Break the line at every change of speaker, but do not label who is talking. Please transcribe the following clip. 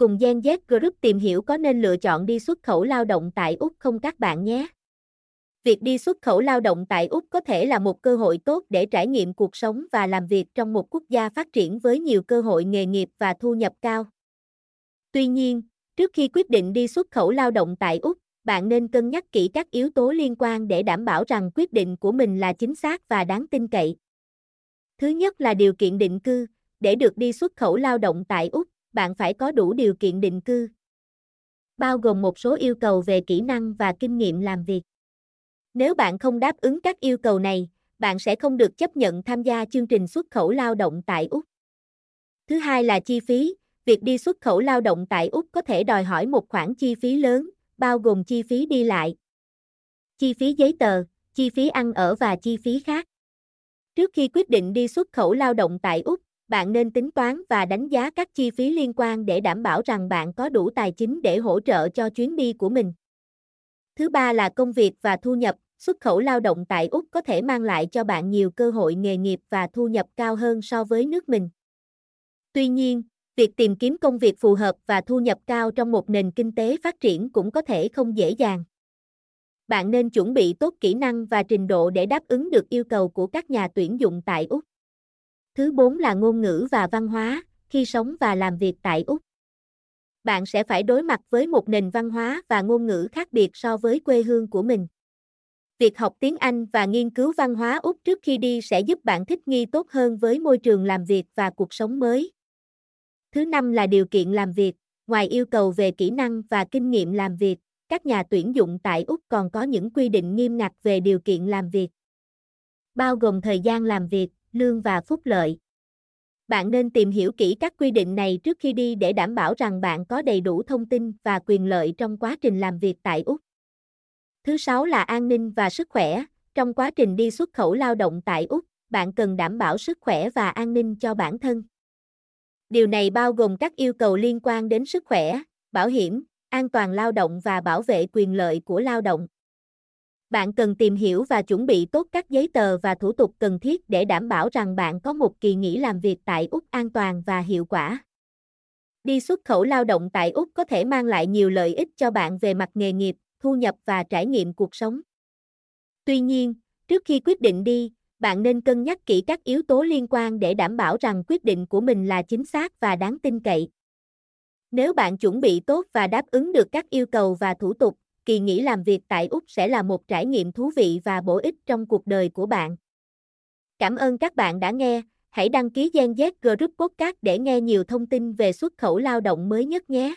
Cùng Gen Z Group tìm hiểu có nên lựa chọn đi xuất khẩu lao động tại Úc không các bạn nhé. Việc đi xuất khẩu lao động tại Úc có thể là một cơ hội tốt để trải nghiệm cuộc sống và làm việc trong một quốc gia phát triển với nhiều cơ hội nghề nghiệp và thu nhập cao. Tuy nhiên, trước khi quyết định đi xuất khẩu lao động tại Úc, bạn nên cân nhắc kỹ các yếu tố liên quan để đảm bảo rằng quyết định của mình là chính xác và đáng tin cậy. Thứ nhất là điều kiện định cư, để được đi xuất khẩu lao động tại Úc, bạn phải có đủ điều kiện định cư, bao gồm một số yêu cầu về kỹ năng và kinh nghiệm làm việc. Nếu bạn không đáp ứng các yêu cầu này, bạn sẽ không được chấp nhận tham gia chương trình xuất khẩu lao động tại Úc. Thứ hai là chi phí, việc đi xuất khẩu lao động tại Úc có thể đòi hỏi một khoản chi phí lớn, bao gồm chi phí đi lại, chi phí giấy tờ, chi phí ăn ở và chi phí khác. Trước khi quyết định đi xuất khẩu lao động tại Úc, bạn nên tính toán và đánh giá các chi phí liên quan để đảm bảo rằng bạn có đủ tài chính để hỗ trợ cho chuyến đi của mình. Thứ ba là công việc và thu nhập, xuất khẩu lao động tại Úc có thể mang lại cho bạn nhiều cơ hội nghề nghiệp và thu nhập cao hơn so với nước mình. Tuy nhiên, việc tìm kiếm công việc phù hợp và thu nhập cao trong một nền kinh tế phát triển cũng có thể không dễ dàng. Bạn nên chuẩn bị tốt kỹ năng và trình độ để đáp ứng được yêu cầu của các nhà tuyển dụng tại Úc. Thứ bốn là ngôn ngữ và văn hóa, khi sống và làm việc tại Úc. Bạn sẽ phải đối mặt với một nền văn hóa và ngôn ngữ khác biệt so với quê hương của mình. Việc học tiếng Anh và nghiên cứu văn hóa Úc trước khi đi sẽ giúp bạn thích nghi tốt hơn với môi trường làm việc và cuộc sống mới. Thứ năm là điều kiện làm việc, ngoài yêu cầu về kỹ năng và kinh nghiệm làm việc, các nhà tuyển dụng tại Úc còn có những quy định nghiêm ngặt về điều kiện làm việc. Bao gồm thời gian làm việc, lương và phúc lợi. Bạn nên tìm hiểu kỹ các quy định này trước khi đi để đảm bảo rằng bạn có đầy đủ thông tin và quyền lợi trong quá trình làm việc tại Úc. Thứ sáu là an ninh và sức khỏe. Trong quá trình đi xuất khẩu lao động tại Úc, bạn cần đảm bảo sức khỏe và an ninh cho bản thân. Điều này bao gồm các yêu cầu liên quan đến sức khỏe, bảo hiểm, an toàn lao động và bảo vệ quyền lợi của lao động. Bạn cần tìm hiểu và chuẩn bị tốt các giấy tờ và thủ tục cần thiết để đảm bảo rằng bạn có một kỳ nghỉ làm việc tại Úc an toàn và hiệu quả. Đi xuất khẩu lao động tại Úc có thể mang lại nhiều lợi ích cho bạn về mặt nghề nghiệp, thu nhập và trải nghiệm cuộc sống. Tuy nhiên, trước khi quyết định đi, bạn nên cân nhắc kỹ các yếu tố liên quan để đảm bảo rằng quyết định của mình là chính xác và đáng tin cậy. Nếu bạn chuẩn bị tốt và đáp ứng được các yêu cầu và thủ tục, kỳ nghỉ làm việc tại Úc sẽ là một trải nghiệm thú vị và bổ ích trong cuộc đời của bạn. Cảm ơn các bạn đã nghe, hãy đăng ký Gen Z Group Podcast để nghe nhiều thông tin về xuất khẩu lao động mới nhất nhé.